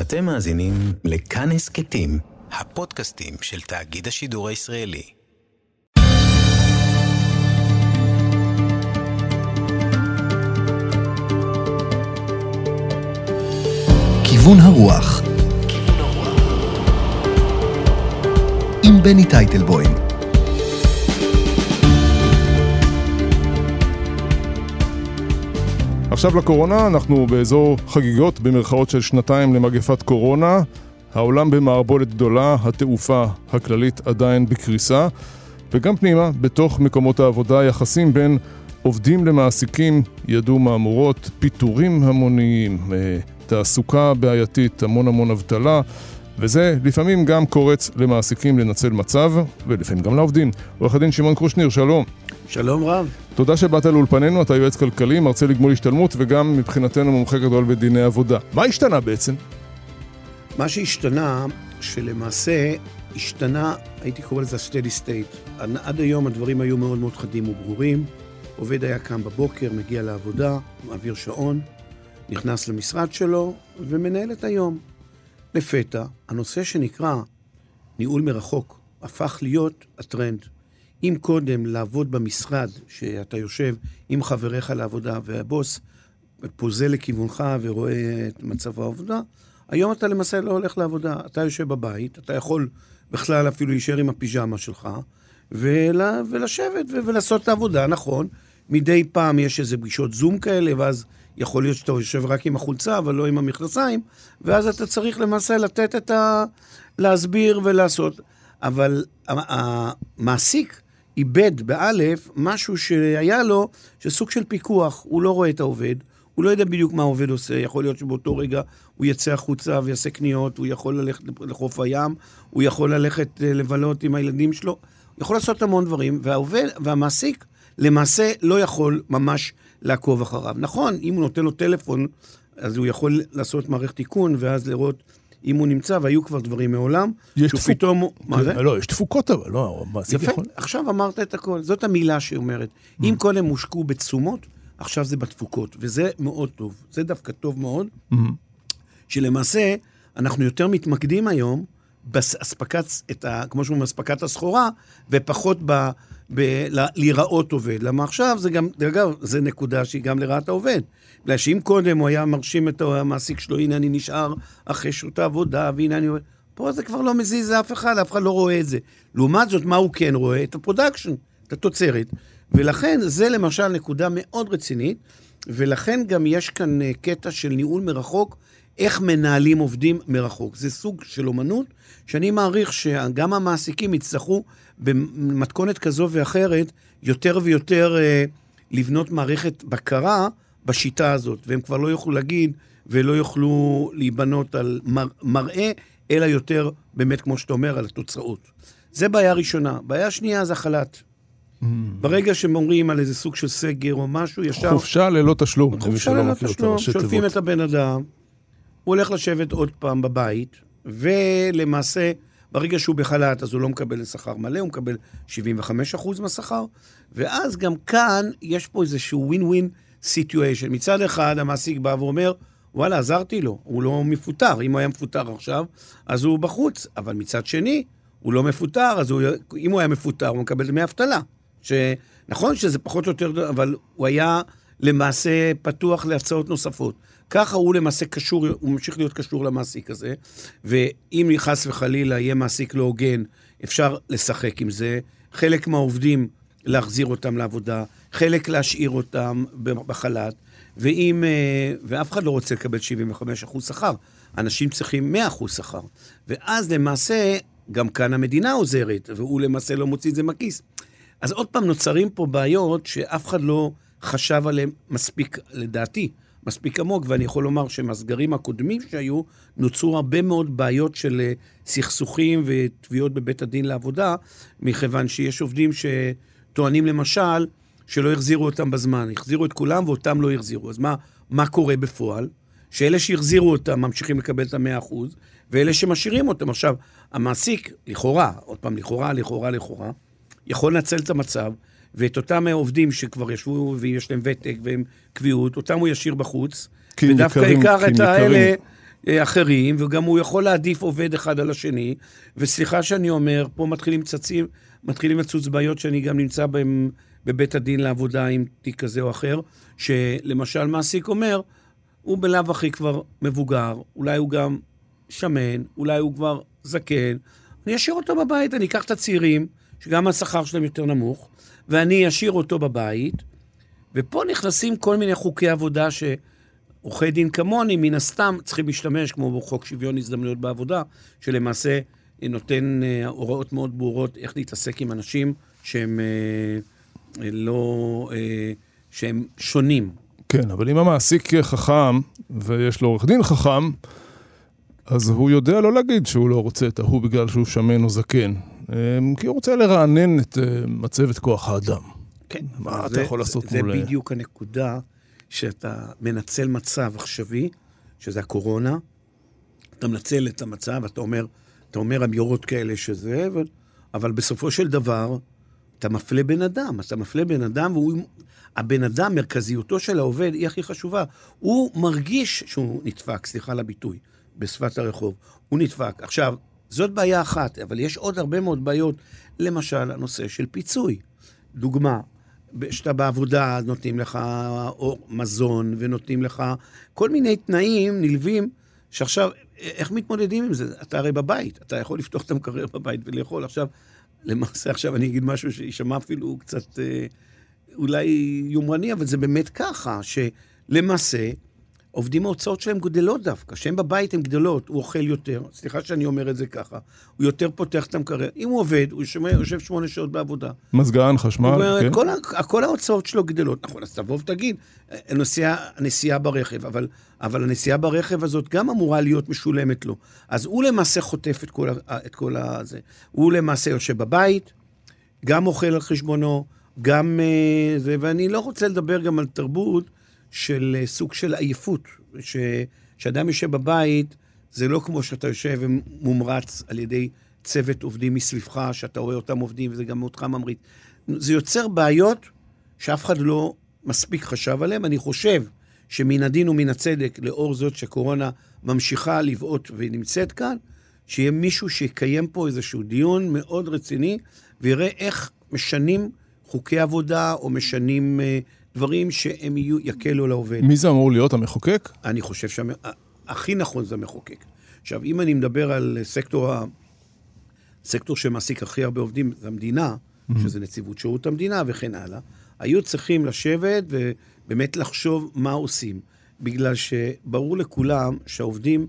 אתם מאזינים לכאן הסכתים, הפודקאסטים של תאגיד השידור הישראלי. כיוון הרוח עם בני טייטלבוים עכשיו לקורונה, אנחנו באזור חגיגות במרכאות של שנתיים למגפת קורונה. העולם במערבולת גדולה, התעופה הכללית עדיין בקריסה, וגם פנימה, בתוך מקומות העבודה, יחסים בין עובדים למעסיקים ידעו מהמורות, פיטורים המוניים, אה, תעסוקה בעייתית, המון המון אבטלה. וזה לפעמים גם קורץ למעסיקים לנצל מצב, ולפעמים גם לעובדים. עורך הדין שמעון קושניר, שלום. שלום רב. תודה שבאת לאולפנינו, אתה יועץ כלכלי, מרצה לגמול השתלמות וגם מבחינתנו מומחה גדול בדיני עבודה. מה השתנה בעצם? מה שהשתנה, שלמעשה השתנה, הייתי קורא לזה steady state. עד היום הדברים היו מאוד מאוד חדים וברורים. עובד היה קם בבוקר, מגיע לעבודה, מעביר שעון, נכנס למשרד שלו ומנהל את היום. לפתע, הנושא שנקרא ניהול מרחוק הפך להיות הטרנד. אם קודם לעבוד במשרד, שאתה יושב עם חבריך לעבודה והבוס פוזל לכיוונך ורואה את מצב העבודה, היום אתה למעשה לא הולך לעבודה. אתה יושב בבית, אתה יכול בכלל אפילו להישאר עם הפיג'מה שלך, ול, ולשבת ולעשות את העבודה, נכון. מדי פעם יש איזה פגישות זום כאלה, ואז יכול להיות שאתה יושב רק עם החולצה, אבל לא עם המכנסיים, ואז אתה צריך למעשה לתת את ה... להסביר ולעשות. אבל המעסיק איבד באלף משהו שהיה לו, שסוג של פיקוח. הוא לא רואה את העובד, הוא לא יודע בדיוק מה העובד עושה, יכול להיות שבאותו רגע הוא יצא החוצה ויעשה קניות, הוא יכול ללכת לחוף הים, הוא יכול ללכת אה, לבלות עם הילדים שלו, הוא יכול לעשות המון דברים, והעובד, והמעסיק למעשה לא יכול ממש לעקוב אחריו. נכון, אם הוא נותן לו טלפון, אז הוא יכול לעשות מערכת תיקון, ואז לראות אם הוא נמצא, והיו כבר דברים מעולם, שהוא תפוק... פתאום... מה כן, זה? לא, יש תפוקות אבל, לא, יפה, יכול... עכשיו אמרת את הכל. זאת המילה שאומרת. Mm. אם קודם הושקעו בתשומות, עכשיו זה בתפוקות, וזה מאוד טוב. זה דווקא טוב מאוד, Mm-hmm. שלמעשה אנחנו יותר מתמקדים היום באספקת, את ה, כמו שאומרים, אספקת הסחורה, ופחות ב... ב ל- להיראות עובד. למה עכשיו זה גם, דרך אגב, זו נקודה שהיא גם לרעת העובד. בגלל שאם קודם הוא היה מרשים את המעסיק שלו, הנה אני נשאר אחרי שעות העבודה, והנה אני פה זה כבר לא מזיז לאף אחד, אף אחד לא רואה את זה. לעומת זאת, מה הוא כן רואה? את ה production, את התוצרת. ולכן, זה למשל נקודה מאוד רצינית, ולכן גם יש כאן אה, קטע של ניהול מרחוק, איך מנהלים עובדים מרחוק. זה סוג של אומנות, שאני מעריך שגם המעסיקים יצטרכו במתכונת כזו ואחרת, יותר ויותר אה, לבנות מערכת בקרה בשיטה הזאת, והם כבר לא יוכלו להגיד ולא יוכלו להיבנות על מר, מראה, אלא יותר באמת, כמו שאתה אומר, על התוצאות. זה בעיה ראשונה. בעיה שנייה זה החל"ת. ברגע שהם אומרים על איזה סוג של סגר או משהו, ישר... חופשה ללא תשלום, חופשה ללא תשלום, שולפים. את הבן אדם, הוא הולך לשבת עוד פעם בבית, ולמעשה, ברגע שהוא בחל"ת, אז הוא לא מקבל שכר מלא, הוא מקבל 75% מהשכר, ואז גם כאן יש פה איזשהו ווין ווין סיטואשן. מצד אחד, המעסיק בא ואומר, וואלה, עזרתי לו, הוא לא מפוטר. אם הוא היה מפוטר עכשיו, אז הוא בחוץ. אבל מצד שני, הוא לא מפוטר, אז הוא, אם הוא היה מפוטר, הוא מקבל דמי אבטלה. שנכון שזה פחות או יותר, אבל הוא היה למעשה פתוח להצעות נוספות. ככה הוא למעשה קשור, הוא ממשיך להיות קשור למעסיק הזה, ואם חס וחלילה יהיה מעסיק לא הוגן, אפשר לשחק עם זה. חלק מהעובדים, להחזיר אותם לעבודה, חלק להשאיר אותם בחל"ת, ואם, אה, ואף אחד לא רוצה לקבל 75% שכר, אנשים צריכים 100% שכר. ואז למעשה, גם כאן המדינה עוזרת, והוא למעשה לא מוציא את זה מהכיס. אז עוד פעם נוצרים פה בעיות שאף אחד לא חשב עליהן מספיק, לדעתי, מספיק עמוק, ואני יכול לומר שמהסגרים הקודמים שהיו, נוצרו הרבה מאוד בעיות של אה, סכסוכים ותביעות בבית הדין לעבודה, מכיוון שיש עובדים שטוענים למשל שלא החזירו אותם בזמן, החזירו את כולם ואותם לא החזירו. אז מה, מה קורה בפועל? שאלה שהחזירו אותם ממשיכים לקבל את המאה אחוז, ואלה שמשאירים אותם. עכשיו, המעסיק, לכאורה, עוד פעם, לכאורה, לכאורה, לכאורה, יכול לנצל את המצב, ואת אותם עובדים שכבר ישבו ויש להם ותק והם קביעות, אותם הוא ישאיר בחוץ, כי הם ודווקא יקרים, הם את האלה. אה, אחרים, וגם הוא יכול להעדיף עובד אחד על השני. וסליחה שאני אומר, פה מתחילים צצים, מתחילים לצוץ בעיות שאני גם נמצא בהם בבית הדין לעבודה עם תיק כזה או אחר, שלמשל מעסיק אומר, הוא בלאו הכי כבר מבוגר, אולי הוא גם שמן, אולי הוא כבר זקן, אני אשאיר אותו בבית, אני אקח את הצעירים, שגם השכר שלהם יותר נמוך, ואני אשאיר אותו בבית, ופה נכנסים כל מיני חוקי עבודה שעורכי דין כמוני, מן הסתם, צריכים להשתמש, כמו בחוק שוויון הזדמנויות בעבודה, שלמעשה נותן אה, הוראות מאוד ברורות איך להתעסק עם אנשים שהם אה, לא... אה, שהם שונים. כן, אבל אם המעסיק חכם, ויש לו עורך דין חכם, אז הוא יודע לא להגיד שהוא לא רוצה את ההוא בגלל שהוא שמן או זקן. כי הוא רוצה לרענן את מצבת כוח האדם. כן. מה אתה זה- יכול לעשות זה מול... זה בדיוק הנקודה שאתה מנצל מצב עכשווי, שזה הקורונה, אתה מנצל את המצב, אתה אומר, אתה אומר אמירות כאלה שזה, אבל, אבל בסופו של דבר, אתה מפלה בן אדם, אתה מפלה בן אדם, והוא... הבן אדם, מרכזיותו של העובד היא הכי חשובה. הוא מרגיש שהוא נדפק, סליחה על הביטוי, בשפת הרחוב. הוא נדפק. עכשיו, זאת בעיה אחת, אבל יש עוד הרבה מאוד בעיות. למשל, הנושא של פיצוי. דוגמה, כשאתה בעבודה, נותנים לך אור, מזון, ונותנים לך כל מיני תנאים נלווים, שעכשיו, איך מתמודדים עם זה? אתה הרי בבית, אתה יכול לפתוח את המקרר בבית ולאכול. עכשיו, למעשה, עכשיו אני אגיד משהו שיישמע אפילו קצת אה, אולי יומרני, אבל זה באמת ככה, שלמעשה, עובדים ההוצאות שלהם גדלות דווקא. כשהם בבית הן גדלות, הוא אוכל יותר, סליחה שאני אומר את זה ככה, הוא יותר פותח את המקרר. אם הוא עובד, הוא שומע, יושב שמונה שעות בעבודה. מזגן, חשמל, אומר, כן? כל, כל ההוצאות שלו גדלות. נכון, אז תבוא ותגיד, הנסיעה, הנסיעה ברכב, אבל, אבל הנסיעה ברכב הזאת גם אמורה להיות משולמת לו. אז הוא למעשה חוטף את כל, ה- את כל הזה. הוא למעשה יושב בבית, גם אוכל על חשבונו, גם אה, זה, ואני לא רוצה לדבר גם על תרבות של אה, סוג של עייפות. שאדם יושב בבית, זה לא כמו שאתה יושב ומומרץ על ידי צוות עובדים מסביבך, שאתה רואה אותם עובדים, וזה גם אותך ממריץ. זה יוצר בעיות שאף אחד לא מספיק חשב עליהן. אני חושב שמן הדין ומן הצדק, לאור זאת שקורונה ממשיכה לבעוט ונמצאת כאן, שיהיה מישהו שיקיים פה איזשהו דיון מאוד רציני, ויראה איך משנים חוקי עבודה, או משנים אה, דברים שהם יהיו, יקלו על העובד. מי זה אמור להיות, המחוקק? אני חושב שהכי נכון זה המחוקק. עכשיו, אם אני מדבר על סקטור, ה- סקטור שמעסיק הכי הרבה עובדים, זה המדינה, שזה נציבות שירות המדינה וכן הלאה, היו צריכים לשבת ובאמת לחשוב מה עושים. בגלל שברור לכולם שהעובדים,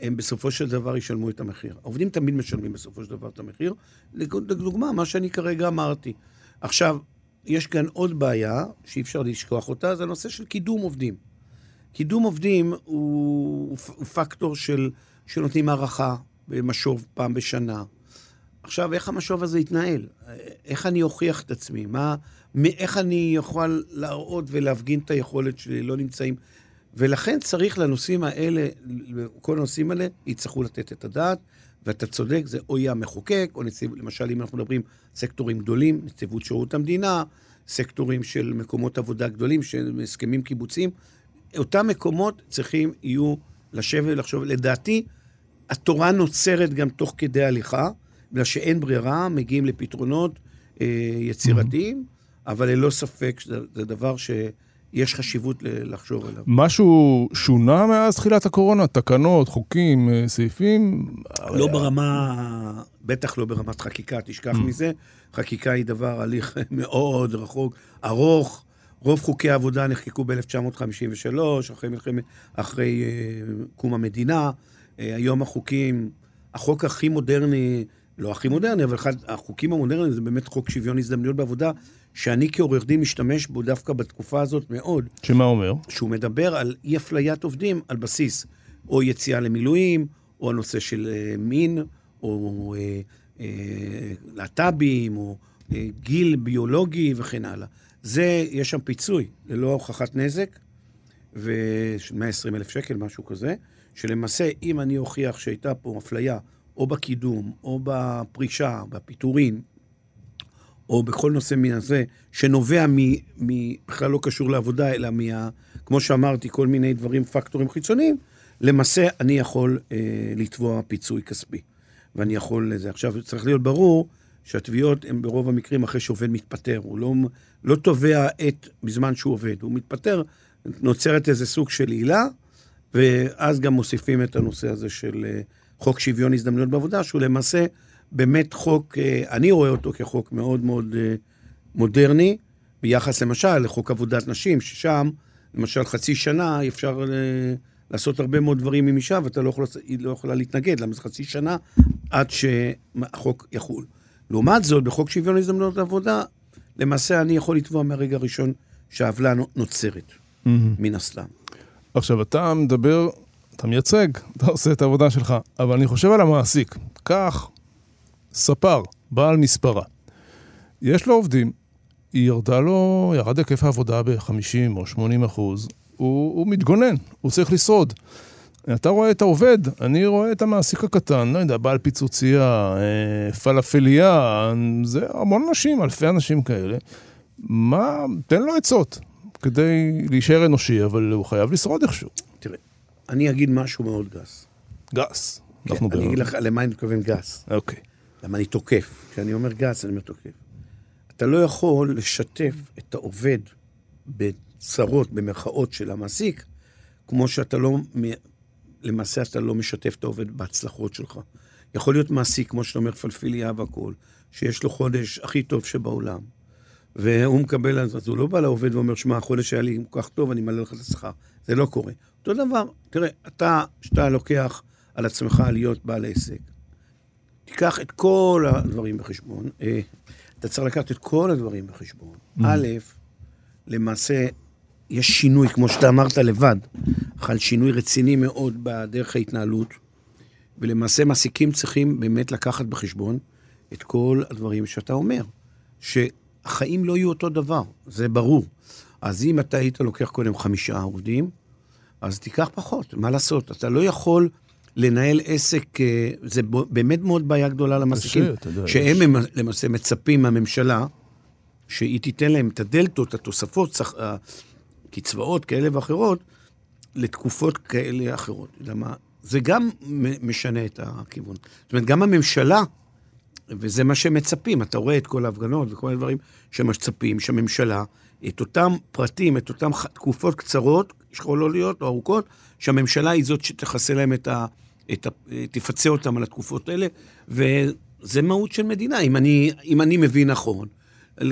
הם בסופו של דבר ישלמו את המחיר. העובדים תמיד משלמים בסופו של דבר את המחיר. לדוגמה, מה שאני כרגע אמרתי. עכשיו, יש כאן עוד בעיה שאי אפשר לשכוח אותה, זה הנושא של קידום עובדים. קידום עובדים הוא, הוא פקטור של, שנותנים הערכה במשוב פעם בשנה. עכשיו, איך המשוב הזה יתנהל? איך אני אוכיח את עצמי? מה, איך אני יכול להראות ולהפגין את היכולת שלי? לא נמצאים... ולכן צריך לנושאים האלה, כל הנושאים האלה, יצטרכו לתת את הדעת, ואתה צודק, זה או יהיה המחוקק, או נציב, למשל, אם אנחנו מדברים סקטורים גדולים, נציבות שירות המדינה, סקטורים של מקומות עבודה גדולים, של הסכמים קיבוציים, אותם מקומות צריכים יהיו לשבת ולחשוב. לדעתי, התורה נוצרת גם תוך כדי הליכה, בגלל שאין ברירה, מגיעים לפתרונות אה, יצירתיים, אבל ללא ספק זה, זה דבר שיש חשיבות לחשוב עליו. משהו שונה מאז תחילת הקורונה? תקנות, חוקים, אה, סעיפים? לא ברמה, בטח לא ברמת חקיקה, תשכח מזה. חקיקה היא דבר, הליך מאוד רחוק, ארוך. רוב חוקי העבודה נחקקו ב-1953, אחרי מלחמת, אחרי אה, קום המדינה. אה, היום החוקים, החוק הכי מודרני, לא הכי מודרני, אבל אחד החוקים המודרניים זה באמת חוק שוויון הזדמנויות בעבודה, שאני כעורך דין משתמש בו דווקא בתקופה הזאת מאוד. שמה אומר? שהוא מדבר על אי אפליית עובדים על בסיס או יציאה למילואים, או הנושא של אה, מין, או אה, אה, להט"בים, או אה, גיל ביולוגי וכן הלאה. זה, יש שם פיצוי ללא הוכחת נזק, ו-120 אלף שקל, משהו כזה, שלמעשה, אם אני אוכיח שהייתה פה אפליה, או בקידום, או בפרישה, בפיטורין, או בכל נושא מן הזה, שנובע מ... מ בכלל לא קשור לעבודה, אלא מה... כמו שאמרתי, כל מיני דברים, פקטורים חיצוניים, למעשה, אני יכול אה, לתבוע פיצוי כספי. ואני יכול לזה. עכשיו, צריך להיות ברור שהתביעות הן ברוב המקרים אחרי שעובד מתפטר. הוא לא, לא תובע את בזמן שהוא עובד. הוא מתפטר, נוצרת איזה סוג של עילה, ואז גם מוסיפים את הנושא הזה של אה, חוק שוויון הזדמנויות בעבודה, שהוא למעשה באמת חוק, אה, אני רואה אותו כחוק מאוד מאוד אה, מודרני, ביחס למשל לחוק עבודת נשים, ששם, למשל חצי שנה אפשר לעשות הרבה מאוד דברים עם אישה, ואתה לא יכול, לא יכולה להתנגד, למה זה חצי שנה עד שהחוק יחול. לעומת זאת, בחוק שוויון הזדמנויות עבודה, למעשה אני יכול לתבוע מהרגע הראשון שהעוולה נוצרת, mm-hmm. מן הסתם. עכשיו, אתה מדבר, אתה מייצג, אתה עושה את העבודה שלך, אבל אני חושב על המעסיק. קח ספר, בעל מספרה. יש לו עובדים, ירדה לו, ירד היקף העבודה ב-50 או 80 אחוז, הוא, הוא מתגונן, הוא צריך לשרוד. אתה רואה את העובד, אני רואה את המעסיק הקטן, לא יודע, בעל פיצוצייה, אה, פלאפליה, זה המון אנשים, אלפי אנשים כאלה. מה, תן לו עצות כדי להישאר אנושי, אבל הוא חייב לשרוד איכשהו. תראה, אני אגיד משהו מאוד גס. גס. כן, אני אגיד לך למה אני מתכוון גס. אוקיי. למה אני תוקף. כשאני אומר גס, אני אומר תוקף. אתה לא יכול לשתף את העובד בצרות, במרכאות של המעסיק, כמו שאתה לא למעשה אתה לא משתף את העובד בהצלחות שלך. יכול להיות מעסיק, כמו שאתה אומר, פלפיליה והכול, שיש לו חודש הכי טוב שבעולם, והוא מקבל, אז הוא לא בא לעובד ואומר, שמע, החודש היה לי כל כך טוב, אני מעלה לך את השכר. זה לא קורה. אותו דבר, תראה, אתה, שאתה לוקח על עצמך להיות בעל עסק, תיקח את כל הדברים בחשבון. אה, אתה צריך לקחת את כל הדברים בחשבון. Mm. א', למעשה, יש שינוי, כמו שאתה אמרת לבד, חל שינוי רציני מאוד בדרך ההתנהלות, ולמעשה מעסיקים צריכים באמת לקחת בחשבון את כל הדברים שאתה אומר, שהחיים לא יהיו אותו דבר, זה ברור. אז אם אתה היית לוקח קודם חמישה עובדים, אז תיקח פחות, מה לעשות? אתה לא יכול לנהל עסק, אה, זה באמת מאוד בעיה גדולה למעסיקים, שהם למעשה מצפים מהממשלה, שהיא תיתן להם את הדלתות, התוספות, קצבאות כאלה ואחרות, לתקופות כאלה אחרות. למה? זה גם משנה את הכיוון. זאת אומרת, גם הממשלה, וזה מה שמצפים, אתה רואה את כל ההפגנות וכל הדברים שמצפים, שהממשלה, את אותם פרטים, את אותן תקופות קצרות, יכולות להיות, או ארוכות, שהממשלה היא זאת שתכסה להם את ה... את ה... תפצה אותם על התקופות האלה, וזה מהות של מדינה, אם אני, אם אני מבין נכון.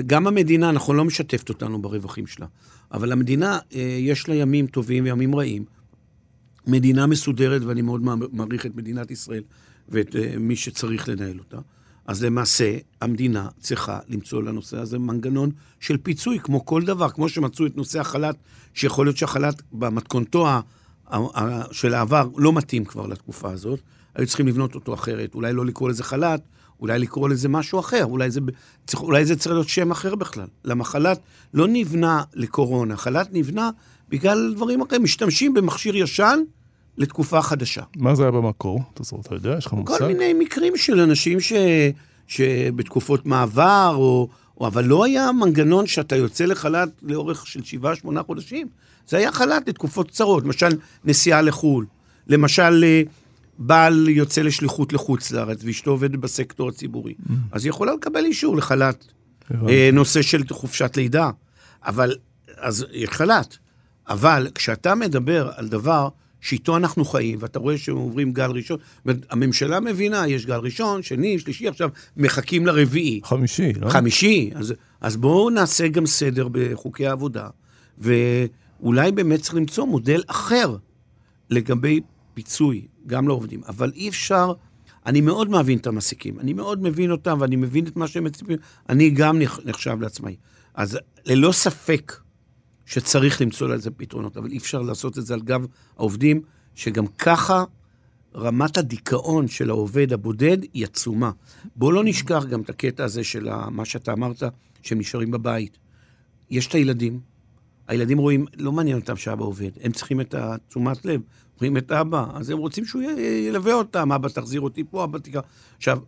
גם המדינה, אנחנו לא משתפת אותנו ברווחים שלה. אבל המדינה, אה, יש לה ימים טובים וימים רעים. מדינה מסודרת, ואני מאוד מעריך את מדינת ישראל ואת אה, מי שצריך לנהל אותה. אז למעשה, המדינה צריכה למצוא לנושא הזה מנגנון של פיצוי, כמו כל דבר, כמו שמצאו את נושא החל"ת, שיכול להיות שהחל"ת במתכונתו של העבר לא מתאים כבר לתקופה הזאת, היו צריכים לבנות אותו אחרת, אולי לא לקרוא לזה חל"ת, אולי לקרוא לזה משהו אחר, אולי זה, צריך, אולי זה צריך להיות שם אחר בכלל. למה חל"ת לא נבנה לקורונה, חל"ת נבנה בגלל דברים אחרים. משתמשים במכשיר ישן לתקופה חדשה. מה זה היה במקור? אתה יודע? יש לך מושג? כל מיני מקרים של אנשים ש... שבתקופות מעבר, או... אבל לא היה מנגנון שאתה יוצא לחל"ת לאורך של שבעה, שמונה חודשים. זה היה חל"ת לתקופות קצרות, למשל נסיעה לחו"ל. למשל... אה, בעל יוצא לשליחות לחוץ לארץ ואשתו עובדת בסקטור הציבורי, mm. אז היא יכולה לקבל אישור לחל"ת. אה, נושא של חופשת לידה. אבל, אז יש חל"ת. אבל כשאתה מדבר על דבר שאיתו אנחנו חיים, ואתה רואה שהם עוברים גל ראשון, הממשלה מבינה, יש גל ראשון, שני, שלישי, עכשיו מחכים לרביעי. חמישי, לא? חמישי. אז, אז בואו נעשה גם סדר בחוקי העבודה, ואולי באמת צריך למצוא מודל אחר לגבי פיצוי גם לעובדים, אבל אי אפשר, אני מאוד מבין את המעסיקים, אני מאוד מבין אותם ואני מבין את מה שהם מצפים, אני גם נחשב לעצמאי. אז ללא ספק שצריך למצוא לזה פתרונות, אבל אי אפשר לעשות את זה על גב העובדים, שגם ככה רמת הדיכאון של העובד הבודד היא עצומה. בואו לא נשכח גם את הקטע הזה של מה שאתה אמרת, שהם נשארים בבית. יש את הילדים, הילדים רואים, לא מעניין אותם שאבא עובד, הם צריכים את התשומת לב. רואים את אבא, אז הם רוצים שהוא ילווה אותם, אבא תחזיר אותי פה, אבא תקרא. עכשיו,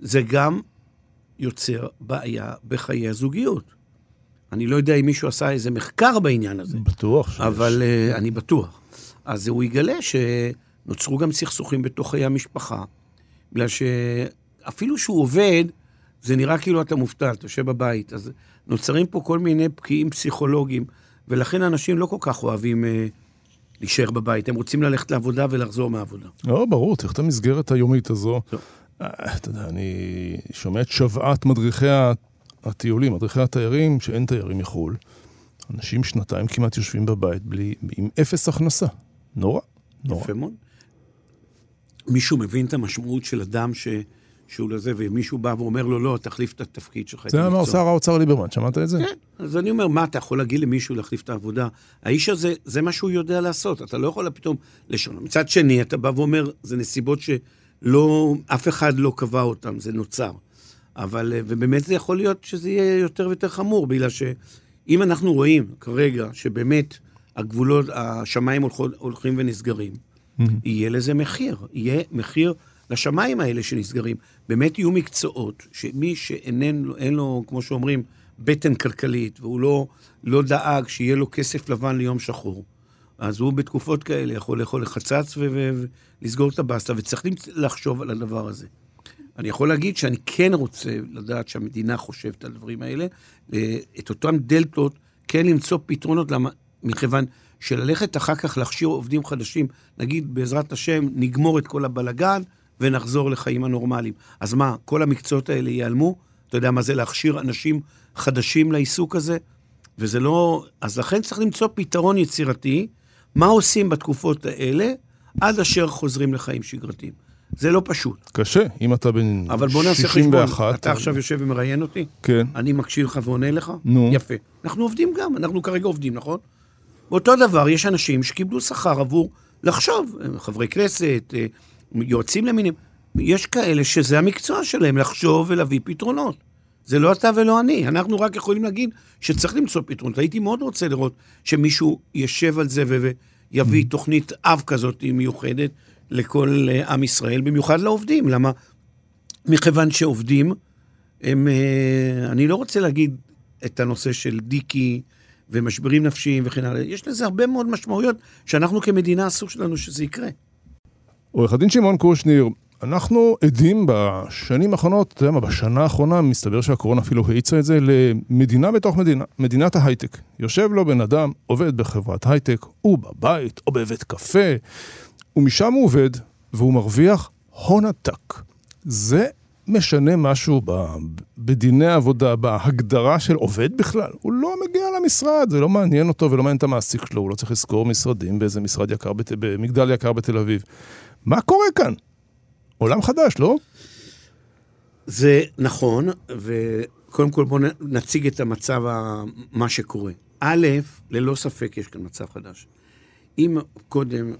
זה גם יוצר בעיה בחיי הזוגיות. אני לא יודע אם מישהו עשה איזה מחקר בעניין הזה. בטוח שיש. אבל uh, אני בטוח. אז הוא יגלה נוצרו גם סכסוכים בתוך חיי המשפחה, בגלל שאפילו שהוא עובד, זה נראה כאילו אתה מובטל, אתה יושב בבית. אז נוצרים פה כל מיני בקיעים פסיכולוגיים, ולכן אנשים לא כל כך אוהבים אה, להישאר בבית, הם רוצים ללכת לעבודה ולחזור מהעבודה. לא, ברור, צריך את המסגרת היומית הזו. אה, אתה יודע, אני שומע את שוועת מדריכי הטיולים, מדריכי התיירים, שאין תיירים מחו"ל. אנשים שנתיים כמעט יושבים בבית בלי, עם אפס הכנסה. נורא, נורא. יפה מאוד. מישהו מבין את המשמעות של אדם ש... שהוא לזה, ומישהו בא ואומר לו, לא, תחליף את התפקיד שלך. זה אמר המקצוע." שר האוצר ליברמן, שמעת את זה? כן, אז אני אומר, מה, אתה יכול להגיד למישהו להחליף את העבודה? האיש הזה, זה מה שהוא יודע לעשות, אתה לא יכול פתאום לשון. מצד שני, אתה בא ואומר, זה נסיבות שלא, אף אחד לא קבע אותן, זה נוצר. אבל, אה, ובאמת זה יכול להיות שזה יהיה יותר ויותר חמור, בגלל שאם אנחנו רואים כרגע שבאמת הגבולות, השמיים הולכות, הולכים ונסגרים, יהיה לזה מחיר. יהיה מחיר לשמיים האלה שנסגרים. באמת יהיו מקצועות שמי שאין לו, לו, כמו שאומרים, בטן כלכלית, והוא לא, לא דאג שיהיה לו כסף לבן ליום שחור, אז הוא בתקופות כאלה יכול לאכול לחצץ ולסגור את הבסטה, וצריך לחשוב על הדבר הזה. אני יכול להגיד שאני כן רוצה לדעת שהמדינה חושבת על הדברים האלה, אה, את אותן דלתות, כן למצוא פתרונות, למה? מכיוון שללכת אחר כך להכשיר עובדים חדשים, נגיד בעזרת השם, נגמור את כל הבלגן ונחזור לחיים הנורמליים. אז מה, כל המקצועות האלה ייעלמו? אתה יודע מה זה להכשיר אנשים חדשים לעיסוק הזה? וזה לא... אז לכן צריך למצוא פתרון יצירתי, מה עושים בתקופות האלה, עד אשר חוזרים לחיים שגרתיים. זה לא פשוט. קשה, אם אתה בן אבל בוא נעשה 61. חשבון. אתה עכשיו יושב ומראיין אותי? כן. אני מקשיב לך ועונה לך? נו. יפה. אנחנו עובדים גם, אנחנו כרגע עובדים, נכון? באותו דבר, יש אנשים שקיבלו שכר עבור לחשוב, חברי כנסת, אה, יועצים למיניהם. יש כאלה שזה המקצוע שלהם, לחשוב ולהביא פתרונות. זה לא אתה ולא אני, אנחנו רק יכולים להגיד שצריך למצוא פתרונות. הייתי מאוד רוצה לראות שמישהו ישב על זה ויביא תוכנית אב כזאת מיוחדת לכל אה, עם ישראל, במיוחד לעובדים. למה? מכיוון שעובדים, הם, אה, אני לא רוצה להגיד את הנושא של דיקי ומשברים נפשיים וכן הלאה, יש לזה הרבה מאוד משמעויות שאנחנו כמדינה אסור שלנו שזה יקרה. עורך הדין שמעון קושניר, אנחנו עדים בשנים האחרונות, אתה יודע מה, בשנה האחרונה מסתבר שהקורונה אפילו האיצה את זה למדינה בתוך מדינה, מדינת ההייטק. יושב לו בן אדם, עובד בחברת הייטק, הוא בבית או בבית קפה, ומשם הוא עובד, והוא מרוויח הון עתק. זה משנה משהו ב, בדיני העבודה, בהגדרה של עובד בכלל. הוא לא מגיע למשרד, זה לא מעניין אותו ולא מעניין את המעסיק שלו, הוא לא צריך לזכור משרדים באיזה משרד יקר, בת, במגדל יקר בתל אביב. מה קורה כאן? עולם חדש, לא? זה נכון, וקודם כל בואו נציג את המצב, ה- מה שקורה. א', ללא ספק יש כאן מצב חדש. אם קודם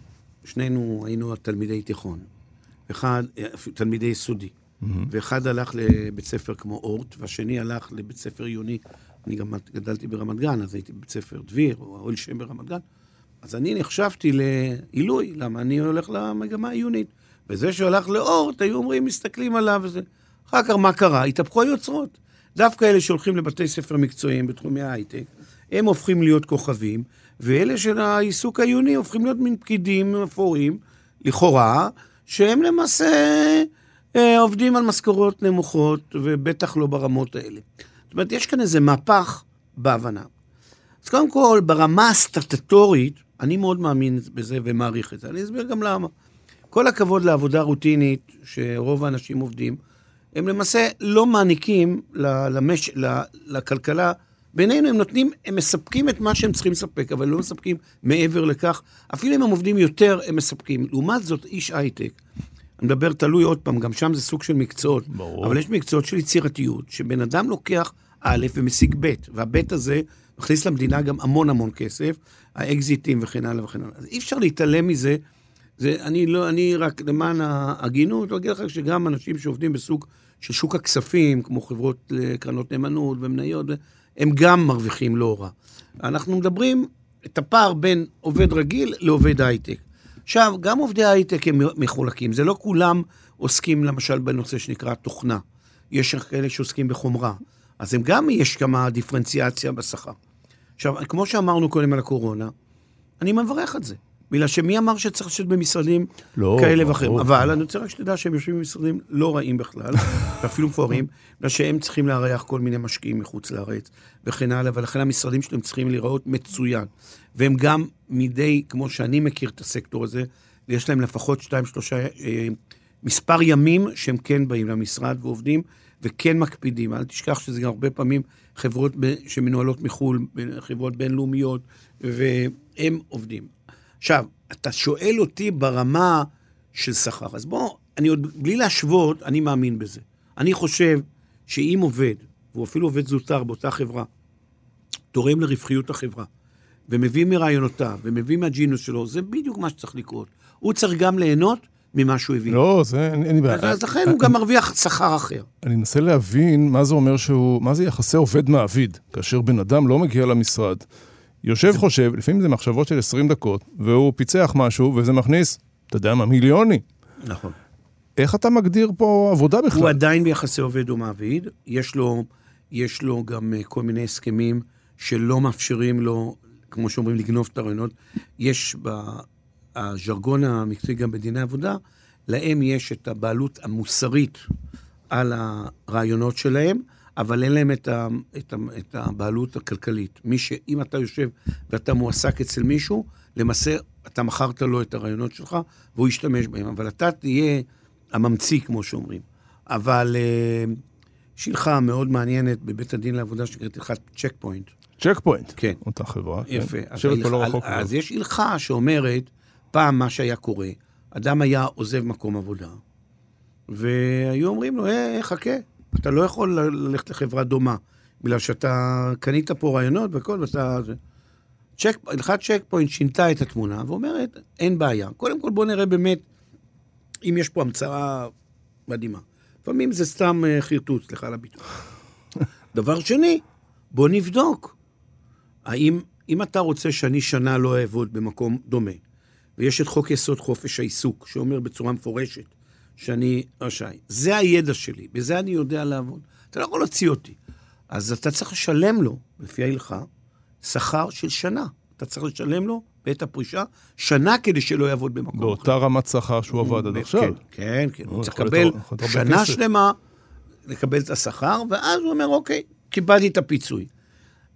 שנינו היינו תלמידי תיכון, אחד, תלמידי יסודי, ואחד הלך לבית ספר כמו אורט, והשני הלך לבית ספר עיוני, אני גם גדלתי ברמת גן, אז הייתי בבית ספר דביר, או אוהל שם ברמת גן, אז אני נחשבתי לעילוי, למה אני הולך למגמה העיונית. וזה שהלך לאורט, היו אומרים, מסתכלים עליו וזה. אחר כך מה קרה? התהפכו היוצרות. דווקא אלה שהולכים לבתי ספר מקצועיים בתחומי ההייטק, הם הופכים להיות כוכבים, ואלה של העיסוק העיוני הופכים להיות מין פקידים אפורים, לכאורה, שהם למעשה אה, עובדים על משכורות נמוכות, ובטח לא ברמות האלה. זאת אומרת, יש כאן איזה מהפך בהבנה. אז קודם כל, ברמה הסטטטורית, אני מאוד מאמין בזה ומעריך את זה. אני אסביר גם למה. כל הכבוד לעבודה רוטינית שרוב האנשים עובדים, הם למעשה לא מעניקים למש... לכלכלה, בינינו הם נותנים, הם מספקים את מה שהם צריכים לספק, אבל לא מספקים מעבר לכך. אפילו אם הם עובדים יותר, הם מספקים. לעומת זאת, איש הייטק, אני מדבר תלוי עוד פעם, גם שם זה סוג של מקצועות. ברור. אבל יש מקצועות של יצירתיות, שבן אדם לוקח א' ומשיג ב', והב' הזה מכניס למדינה גם המון המון כסף, האקזיטים וכן הלאה וכן הלאה. אז אי אפשר להתעלם מזה. זה, אני לא, אני רק למען ההגינות, אגיד לך שגם אנשים שעובדים בסוג של שוק הכספים, כמו חברות אה, קרנות נאמנות ומניות, הם גם מרוויחים לא רע. אנחנו מדברים את הפער בין עובד רגיל לעובד הייטק. עכשיו, גם עובדי הייטק הם מחולקים, זה לא כולם עוסקים למשל בנושא שנקרא תוכנה. יש כאלה שעוסקים בחומרה. אז הם גם, יש כמה דיפרנציאציה בשכר. עכשיו, כמו שאמרנו קודם על הקורונה, אני מברך את זה. בגלל שמי אמר שצריך לשבת במשרדים לא, כאלה. ואחרים? אבל אני רוצה רק שתדע שהם יושבים במשרדים לא רעים בכלל, ואפילו מפוארים, בגלל שהם צריכים לארח כל מיני משקיעים מחוץ לארץ וכן הלאה, ולכן המשרדים שלהם צריכים להיראות מצוין. והם גם מדי, כמו שאני מכיר את הסקטור הזה, יש להם לפחות שתיים, שלושה, אה, מספר ימים שהם כן באים למשרד ועובדים, וכן מקפידים. אל תשכח שזה גם הרבה פעמים חברות ב- שמנוהלות מחו"ל, חברות בינלאומיות, והם עובדים. עכשיו, אתה שואל אותי ברמה של שכר, אז בוא, אני עוד, בלי להשוות, אני מאמין בזה. אני חושב שאם עובד, והוא אפילו עובד זוטר באותה חברה, תורם לרווחיות החברה, ומביא מרעיונותיו, ומביא מהג'ינוס שלו, זה בדיוק מה שצריך לקרות. הוא צריך גם ליהנות ממה שהוא הביא. לא, זה, אין לי בעיה. אז, אז לכן הוא גם מרוויח שכר אחר. אני מנסה להבין מה זה אומר שהוא, מה זה יחסי עובד-מעביד, כאשר בן אדם לא מגיע למשרד, יושב חושב, לפעמים זה מחשבות של 20 דקות, והוא פיצח משהו, וזה מכניס, אתה יודע מה, מיליוני. נכון. איך אתה מגדיר פה עבודה בכלל? הוא עדיין ביחסי עובד ומעביד, יש לו, יש לו גם אה, כל מיני הסכמים שלא מאפשרים לו, כמו שאומרים, לגנוב את הרעיונות. יש בז'רגון המקצועי גם בדיני עבודה, להם יש את הבעלות המוסרית על הרעיונות שלהם, אבל אין להם את, ה, את, ה, את הבעלות הכלכלית. מי ש... אם אתה יושב ואתה מועסק אצל מישהו, למעשה אתה מכרת לו את הרעיונות שלך, והוא ישתמש בהם. אבל אתה תהיה הממציא, כמו שאומרים. אבל אה, יש הלכה מאוד מעניינת בבית הדין לעבודה שנקראת הלכת צ'ק פוינט. צ'ק פוינט. כן. אותה חברה. כן. יפה. אז, יושבת פה לא רחוק. אז מאוד. יש הלכה שאומרת, פעם מה שהיה קורה, אדם היה עוזב מקום עבודה, והיו אומרים לו, אה, חכה, אתה לא יכול ללכת לחברה דומה, בגלל שאתה קנית פה רעיונות והכל, ואתה... זה." צ'ק, הלכת צ'ק פוינט שינתה את התמונה ואומרת, אין בעיה. קודם כל בוא נראה באמת אם יש פה המצאה מדהימה. לפעמים זה סתם אה, חרטוט, סליחה על הביטוי. דבר שני, בוא נבדוק. האם, אם אתה רוצה שאני שנה לא אעבוד במקום דומה, ויש את חוק יסוד חופש העיסוק, שאומר בצורה מפורשת שאני רשאי, זה הידע שלי, בזה אני יודע לעבוד. אתה לא יכול להוציא אותי. אז אתה צריך לשלם לו, לפי ההלכה, שכר של שנה. אתה צריך לשלם לו בעת הפרישה שנה כדי שלא יעבוד במקום אחר. באותה רמת שכר שהוא עבד עד כן, עכשיו. כן, כן, הוא הוא צריך לקבל שנה. שלמה, לקבל את השכר, ואז הוא אומר, אוקיי, קיבלתי את הפיצוי.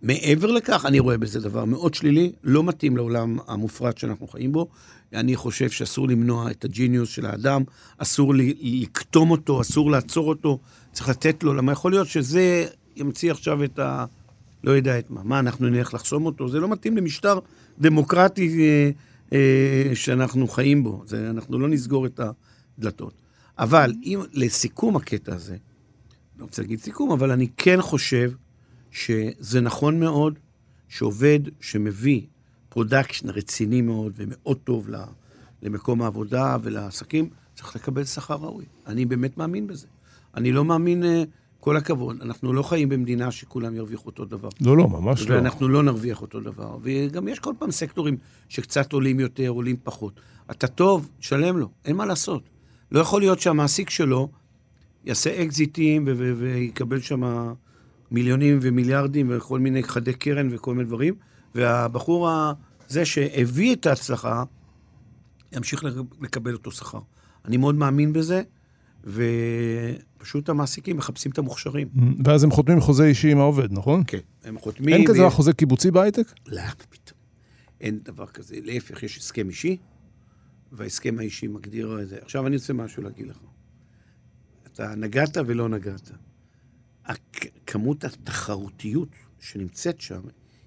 מעבר לכך, אני רואה בזה דבר מאוד שלילי, לא מתאים לעולם המופרט שאנחנו חיים בו. אני חושב שאסור למנוע את הג'יניוס של האדם, אסור לקטום אותו, אסור לעצור אותו, צריך לתת לו, למה יכול להיות שזה ימציא עכשיו את ה... לא יודע את מה. מה, אנחנו נלך לחסום אותו? זה לא מתאים למשטר דמוקרטי אה, אה, שאנחנו חיים בו. זה, אנחנו לא נסגור את הדלתות. אבל אם, לסיכום הקטע הזה, לא רוצה להגיד סיכום, אבל אני כן חושב שזה נכון מאוד שעובד שמביא production רציני מאוד ומאוד טוב למקום העבודה ולעסקים, צריך לקבל שכר ראוי. אני באמת מאמין בזה. אני לא מאמין, אה, כל הכבוד, אנחנו לא חיים במדינה שכולם ירוויחו אותו דבר. לא, לא, ממש לא. ואנחנו לא נרוויח אותו דבר. וגם יש כל פעם סקטורים שקצת עולים יותר, עולים פחות. אתה טוב, תשלם לו, אין מה לעשות. לא יכול להיות שהמעסיק שלו יעשה אקזיטים ויקבל שם מיליונים ומיליארדים וכל מיני חדי קרן וכל מיני דברים, והבחור הזה שהביא את ההצלחה, ימשיך לקבל אותו שכר. אני מאוד מאמין בזה, ופשוט המעסיקים מחפשים את המוכשרים. ואז הם חותמים חוזה אישי עם העובד, נכון? כן, הם חותמים... אין כזה ו- חוזה קיבוצי בהייטק? לא, פתאום. אין דבר כזה. להפך, יש הסכם אישי, וההסכם האישי מגדיר את זה. עכשיו אני רוצה משהו להגיד לך. אתה נגעת ולא נגעת. כמות התחרותיות שנמצאת שם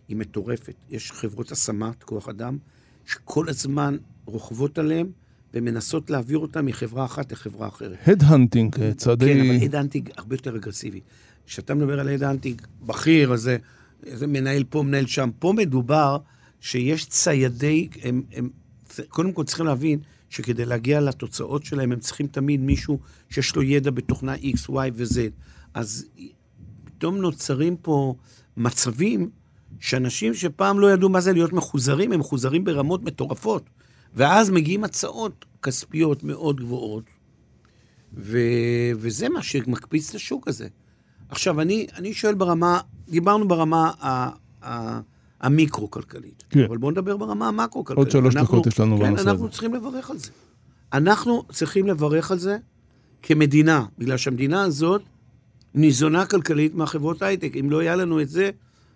היא מטורפת. יש חברות השמת כוח אדם שכל הזמן רוכבות עליהם ומנסות להעביר אותם מחברה אחת לחברה אחרת. headhunting, כן, אבל צעדי... headhunting הרבה יותר אגרסיבי. כשאתה מדבר על headhunting בכיר, אז זה, זה מנהל פה, מנהל שם. פה מדובר שיש ציידי, הם, הם קודם כל צריכים להבין שכדי להגיע לתוצאות שלהם, הם צריכים תמיד מישהו שיש לו ידע בתוכנה X, Y ו-Z. אז פתאום נוצרים פה מצבים שאנשים שפעם לא ידעו מה זה להיות מחוזרים, הם מחוזרים ברמות מטורפות. ואז מגיעים הצעות כספיות מאוד גבוהות, ו... וזה מה שמקפיץ את השוק הזה. עכשיו, אני, אני שואל ברמה, דיברנו ברמה ה... ה... המיקרו-כלכלית. כן. אבל בואו נדבר ברמה המקרו-כלכלית. עוד שלוש אנחנו- דקות יש לנו כן, בנושא אנחנו הזה. צריכים לברך על זה. אנחנו צריכים לברך על זה כמדינה, בגלל שהמדינה הזאת ניזונה כלכלית מהחברות הייטק. אם לא היה לנו את זה,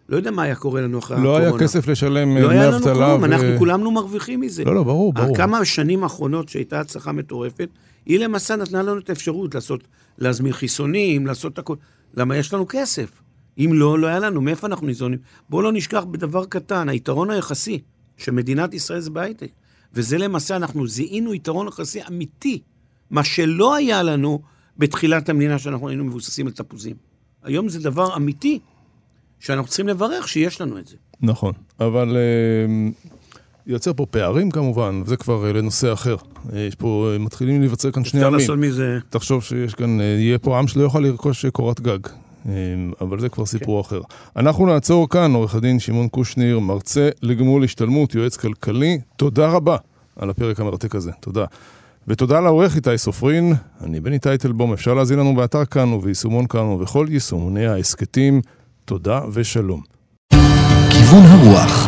לא יודע מה היה קורה לנו אחרי לא הקורונה. היה כסף לשלם אה, לא דמי היה לנו אבטלה. כלום, ו- אנחנו כולנו מרוויחים מזה. לא, לא, ברור, ברור. כמה השנים האחרונות שהייתה הצלחה מטורפת, היא למעשה נתנה לנו את האפשרות לעשות, להזמין חיסונים, לעשות הכל. למה יש לנו כסף? אם לא, לא היה לנו. מאיפה אנחנו ניזונים? בואו לא נשכח בדבר קטן, היתרון היחסי של מדינת ישראל זה בהייטק. וזה למעשה, אנחנו זיהינו יתרון יחסי אמיתי, מה שלא היה לנו בתחילת המדינה, שאנחנו היינו מבוססים על תפוזים. היום זה דבר אמיתי, שאנחנו צריכים לברך שיש לנו את זה. נכון, אבל אה, יוצר פה פערים כמובן, וזה כבר אה, לנושא אחר. אה, יש פה, אה, מתחילים להיווצר כאן שני אפשר עמים. לעשות מזה... תחשוב שיש כאן, אה, יהיה פה עם שלא יוכל לרכוש קורת גג. אבל זה כבר סיפור אחר. אנחנו נעצור כאן, עורך הדין שמעון קושניר, מרצה לגמול השתלמות, יועץ כלכלי. תודה רבה על הפרק המרתק הזה, תודה. ותודה לעורך איתי סופרין, אני בני טייטלבום, אפשר להזין לנו באתר כאן וביישומון כאן ובכל יישומוני ההסכתים. תודה ושלום. כיוון הרוח